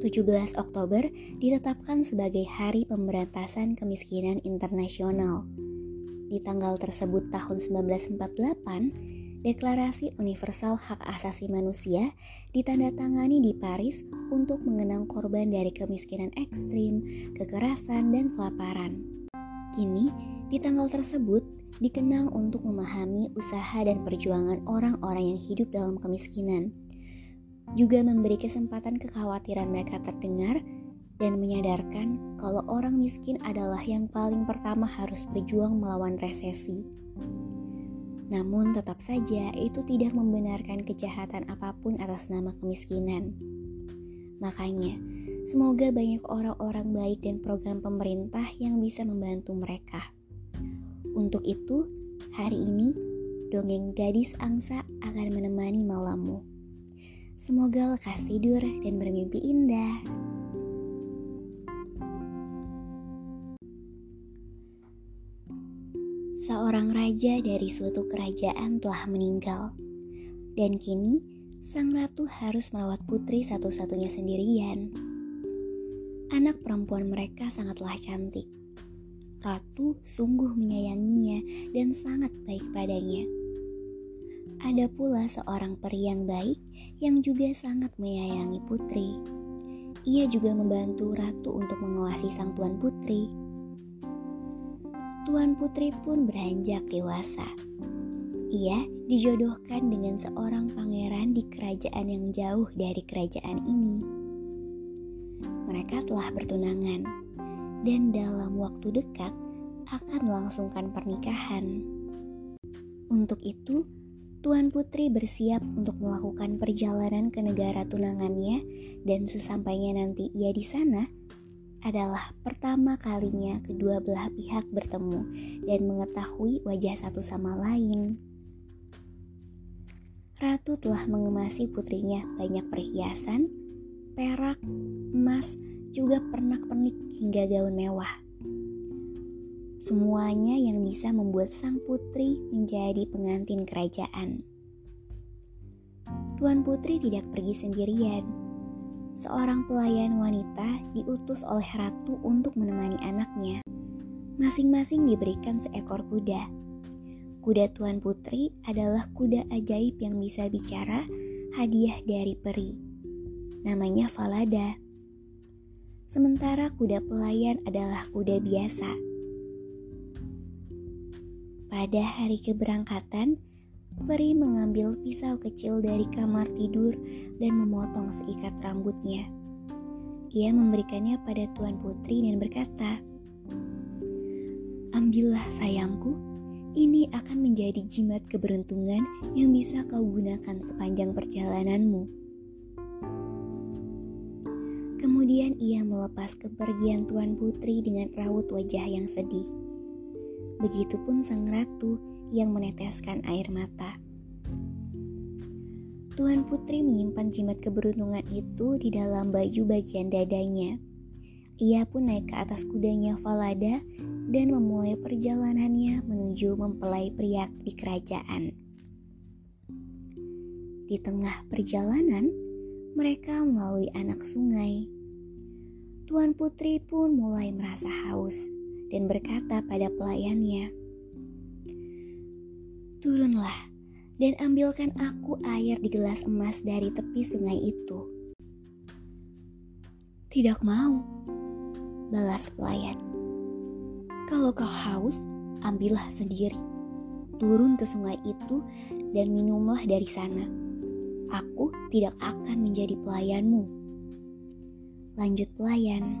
17 Oktober ditetapkan sebagai Hari Pemberantasan Kemiskinan Internasional. Di tanggal tersebut tahun 1948, Deklarasi Universal Hak Asasi Manusia ditandatangani di Paris untuk mengenang korban dari kemiskinan ekstrim, kekerasan, dan kelaparan. Kini, di tanggal tersebut dikenang untuk memahami usaha dan perjuangan orang-orang yang hidup dalam kemiskinan juga memberi kesempatan kekhawatiran mereka terdengar dan menyadarkan kalau orang miskin adalah yang paling pertama harus berjuang melawan resesi. Namun tetap saja itu tidak membenarkan kejahatan apa pun atas nama kemiskinan. Makanya, semoga banyak orang-orang baik dan program pemerintah yang bisa membantu mereka. Untuk itu, hari ini dongeng gadis angsa akan menemani malammu. Semoga lekas tidur dan bermimpi indah. Seorang raja dari suatu kerajaan telah meninggal, dan kini sang ratu harus merawat putri satu-satunya sendirian. Anak perempuan mereka sangatlah cantik. Ratu sungguh menyayanginya dan sangat baik padanya. Ada pula seorang peri yang baik yang juga sangat menyayangi putri. Ia juga membantu ratu untuk mengawasi sang tuan putri. Tuan putri pun beranjak dewasa. Ia dijodohkan dengan seorang pangeran di kerajaan yang jauh dari kerajaan ini. Mereka telah bertunangan dan dalam waktu dekat akan melangsungkan pernikahan. Untuk itu, Tuan Putri bersiap untuk melakukan perjalanan ke negara tunangannya dan sesampainya nanti ia di sana adalah pertama kalinya kedua belah pihak bertemu dan mengetahui wajah satu sama lain. Ratu telah mengemasi putrinya banyak perhiasan, perak, emas, juga pernak-pernik hingga gaun mewah. Semuanya yang bisa membuat sang putri menjadi pengantin kerajaan. Tuan putri tidak pergi sendirian. Seorang pelayan wanita diutus oleh ratu untuk menemani anaknya. Masing-masing diberikan seekor kuda. Kuda Tuan Putri adalah kuda ajaib yang bisa bicara, hadiah dari peri. Namanya Falada. Sementara kuda pelayan adalah kuda biasa pada hari keberangkatan, peri mengambil pisau kecil dari kamar tidur dan memotong seikat rambutnya. Ia memberikannya pada Tuan Putri dan berkata, Ambillah sayangku, ini akan menjadi jimat keberuntungan yang bisa kau gunakan sepanjang perjalananmu. Kemudian ia melepas kepergian Tuan Putri dengan raut wajah yang sedih. Begitupun sang ratu yang meneteskan air mata. Tuan Putri menyimpan jimat keberuntungan itu di dalam baju bagian dadanya. Ia pun naik ke atas kudanya Falada dan memulai perjalanannya menuju mempelai pria di kerajaan. Di tengah perjalanan, mereka melalui anak sungai. Tuan Putri pun mulai merasa haus dan berkata pada pelayannya, "Turunlah, dan ambilkan aku air di gelas emas dari tepi sungai itu. Tidak mau, balas pelayan. Kalau kau haus, ambillah sendiri. Turun ke sungai itu dan minumlah dari sana. Aku tidak akan menjadi pelayanmu. Lanjut pelayan.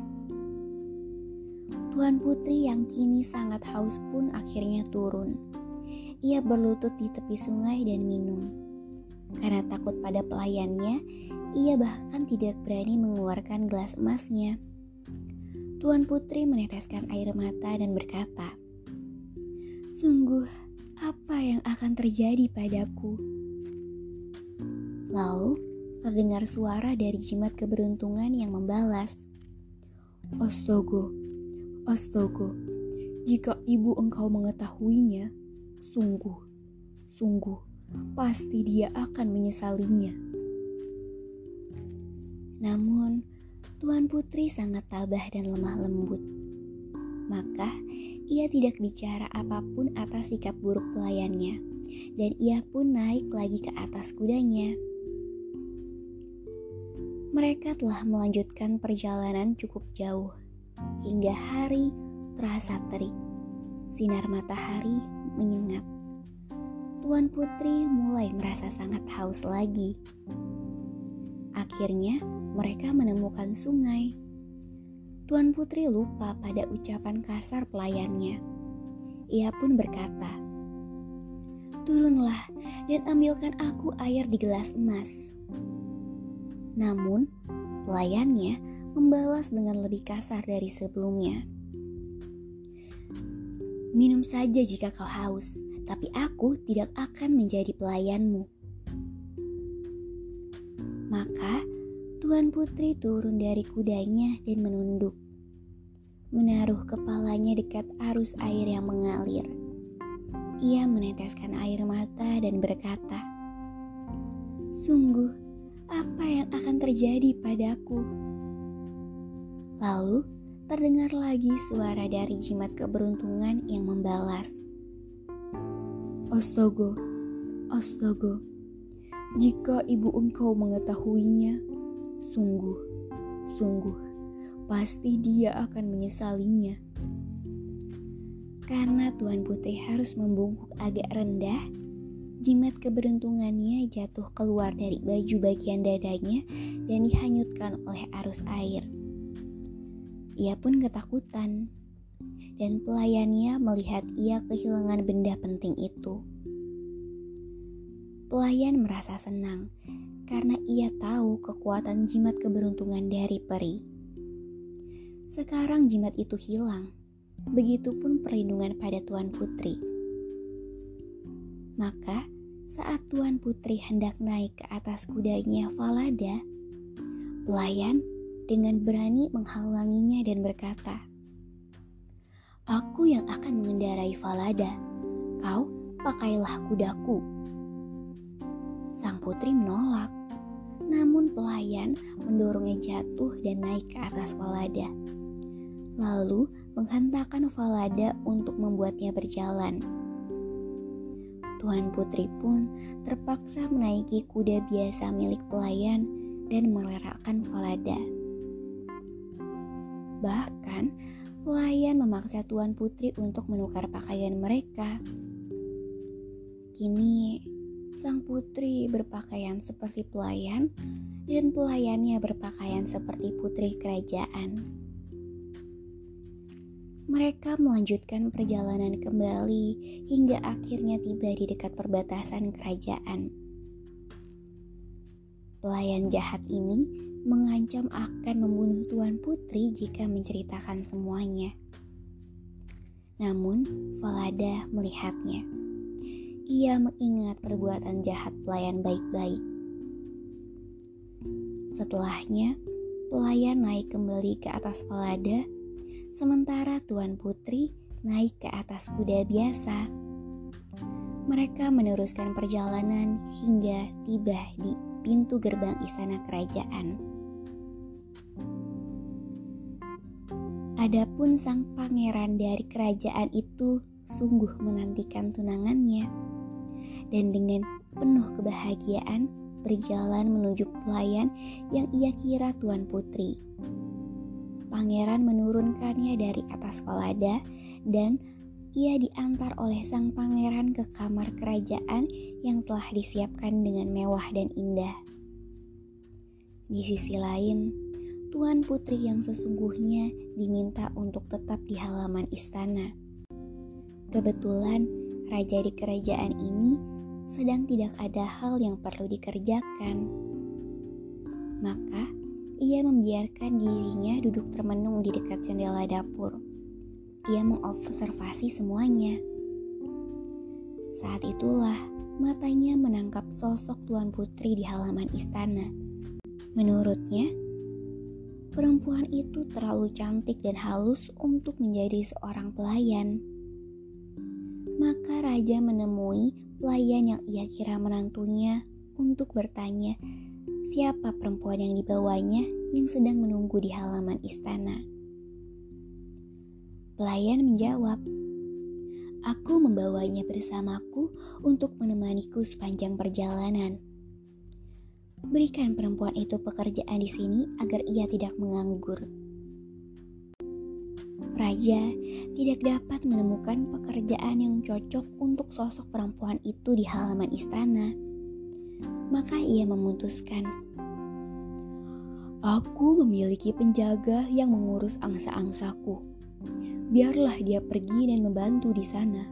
Tuan Putri yang kini sangat haus pun akhirnya turun ia berlutut di tepi sungai dan minum. Karena takut pada pelayannya, ia bahkan tidak berani mengeluarkan gelas emasnya. Tuan Putri meneteskan air mata dan berkata, "Sungguh, apa yang akan terjadi padaku?" Lalu terdengar suara dari jimat keberuntungan yang membalas, "Astaga, astaga, jika ibu engkau mengetahuinya, Sungguh, sungguh, pasti dia akan menyesalinya. Namun, Tuan Putri sangat tabah dan lemah lembut. Maka, ia tidak bicara apa pun atas sikap buruk pelayannya, dan ia pun naik lagi ke atas kudanya. Mereka telah melanjutkan perjalanan cukup jauh, hingga hari terasa terik. Sinar matahari menyengat. Tuan Putri mulai merasa sangat haus lagi. Akhirnya, mereka menemukan sungai. Tuan Putri lupa pada ucapan kasar pelayannya. Ia pun berkata, "Turunlah dan ambilkan aku air di gelas emas." Namun, pelayannya membalas dengan lebih kasar dari sebelumnya. Minum saja jika kau haus, tapi aku tidak akan menjadi pelayanmu. Maka Tuan Putri turun dari kudanya dan menunduk. Menaruh kepalanya dekat arus air yang mengalir. Ia meneteskan air mata dan berkata, "Sungguh, apa yang akan terjadi padaku?" Lalu terdengar lagi suara dari jimat keberuntungan yang membalas. Astaga, astaga, jika ibu engkau mengetahuinya, sungguh, sungguh, pasti dia akan menyesalinya. Karena Tuan Putri harus membungkuk agak rendah, jimat keberuntungannya jatuh keluar dari baju bagian dadanya dan dihanyutkan oleh arus air. Ia pun ketakutan, dan pelayannya melihat ia kehilangan benda penting itu. Pelayan merasa senang karena ia tahu kekuatan jimat keberuntungan dari peri. Sekarang jimat itu hilang, begitupun perlindungan pada Tuan Putri. Maka, saat Tuan Putri hendak naik ke atas kudanya Falada, pelayan dengan berani menghalanginya dan berkata, Aku yang akan mengendarai Falada, kau pakailah kudaku. Sang putri menolak, namun pelayan mendorongnya jatuh dan naik ke atas Falada. Lalu menghantarkan Falada untuk membuatnya berjalan. Tuan Putri pun terpaksa menaiki kuda biasa milik pelayan dan melerakkan Falada. Bahkan, pelayan memaksa Tuan Putri untuk menukar pakaian mereka. Kini, sang putri berpakaian seperti pelayan dan pelayannya berpakaian seperti putri kerajaan. Mereka melanjutkan perjalanan kembali hingga akhirnya tiba di dekat perbatasan kerajaan. Pelayan jahat ini mengancam akan membunuh Tuan Putri jika menceritakan semuanya. Namun, Falada melihatnya. Ia mengingat perbuatan jahat pelayan baik-baik. Setelahnya, pelayan naik kembali ke atas Falada, sementara Tuan Putri naik ke atas kuda biasa. Mereka meneruskan perjalanan hingga tiba di pintu gerbang istana kerajaan. Adapun sang pangeran dari kerajaan itu sungguh menantikan tunangannya. dan dengan penuh kebahagiaan berjalan menuju pelayan yang ia kira Tuan Putri. Pangeran menurunkannya dari atas falada dan ia diantar oleh sang pangeran ke kamar kerajaan yang telah disiapkan dengan mewah dan indah. Di sisi lain, Tuan Putri yang sesungguhnya diminta untuk tetap di halaman istana. Kebetulan, raja di kerajaan ini sedang tidak ada hal yang perlu dikerjakan. Maka, ia membiarkan dirinya duduk termenung di dekat jendela dapur. Ia mengobservasi semuanya. Saat itulah matanya menangkap sosok Tuan Putri di halaman istana. Menurutnya, perempuan itu terlalu cantik dan halus untuk menjadi seorang pelayan. Maka raja menemui pelayan yang ia kira menantunya untuk bertanya siapa perempuan yang dibawanya yang sedang menunggu di halaman istana. Pelayan menjawab, Aku membawanya bersamaku untuk menemaniku sepanjang perjalanan. Berikan perempuan itu pekerjaan di sini agar ia tidak menganggur. Raja tidak dapat menemukan pekerjaan yang cocok untuk sosok perempuan itu di halaman istana. Maka ia memutuskan, "Aku memiliki penjaga yang mengurus angsa-angsaku. Biarlah dia pergi dan membantu di sana."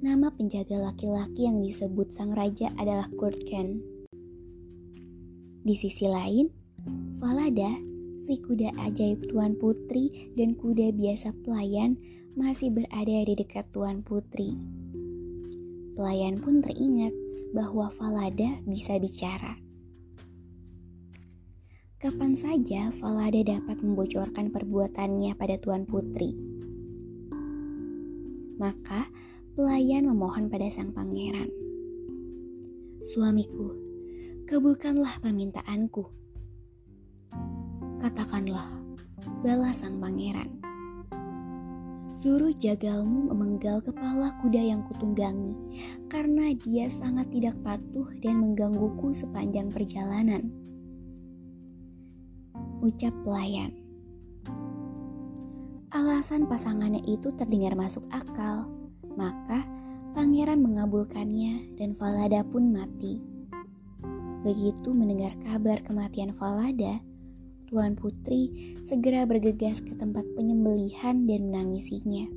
Nama penjaga laki-laki yang disebut sang raja adalah Kurtken. Di sisi lain, Falada si kuda ajaib Tuan Putri dan kuda biasa pelayan masih berada di dekat Tuan Putri. Pelayan pun teringat bahwa Falada bisa bicara. Kapan saja Falada dapat membocorkan perbuatannya pada Tuan Putri. Maka pelayan memohon pada sang pangeran. Suamiku, kabulkanlah permintaanku Katakanlah, balas sang pangeran. Suruh jagalmu memenggal kepala kuda yang kutunggangi, karena dia sangat tidak patuh dan menggangguku sepanjang perjalanan. Ucap pelayan. Alasan pasangannya itu terdengar masuk akal, maka pangeran mengabulkannya dan Falada pun mati. Begitu mendengar kabar kematian Falada, Tuan Putri segera bergegas ke tempat penyembelihan dan menangisinya.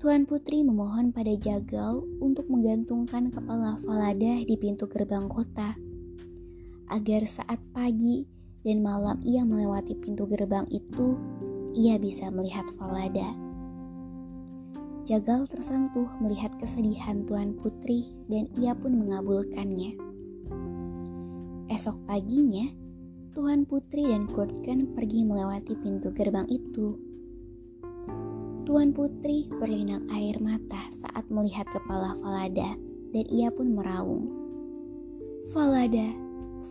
Tuan Putri memohon pada Jagal untuk menggantungkan kepala Falada di pintu gerbang kota, agar saat pagi dan malam ia melewati pintu gerbang itu, ia bisa melihat Falada. Jagal tersentuh melihat kesedihan Tuan Putri dan ia pun mengabulkannya. Esok paginya, Tuan Putri dan Kurtken pergi melewati pintu gerbang itu. Tuan Putri berlinang air mata saat melihat kepala Falada dan ia pun meraung. Falada,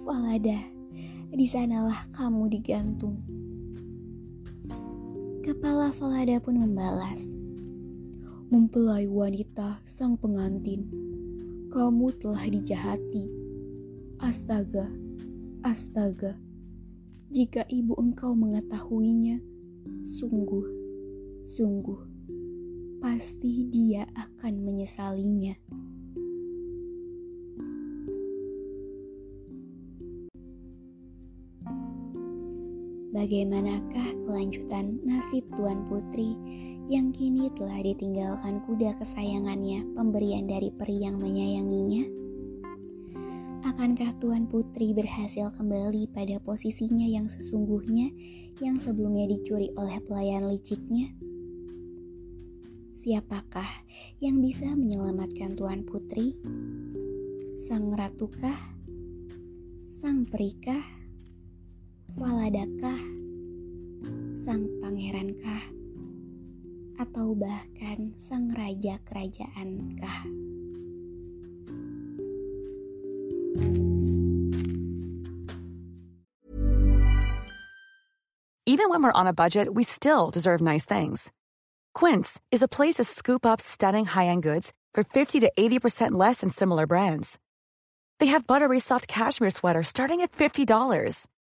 Falada, di sanalah kamu digantung. Kepala Falada pun membalas. Mempelai wanita sang pengantin, kamu telah dijahati. Astaga, astaga jika ibu engkau mengetahuinya, sungguh, sungguh, pasti dia akan menyesalinya. Bagaimanakah kelanjutan nasib Tuan Putri yang kini telah ditinggalkan kuda kesayangannya pemberian dari peri yang menyayanginya? Akankah Tuan Putri berhasil kembali pada posisinya yang sesungguhnya yang sebelumnya dicuri oleh pelayan liciknya? Siapakah yang bisa menyelamatkan Tuan Putri? Sang ratukah? Sang perikah? Waladakah? Sang pangerankah? Atau bahkan sang raja kerajaanKah? Even when we're on a budget, we still deserve nice things. Quince is a place to scoop up stunning high end goods for 50 to 80% less than similar brands. They have buttery soft cashmere sweaters starting at $50,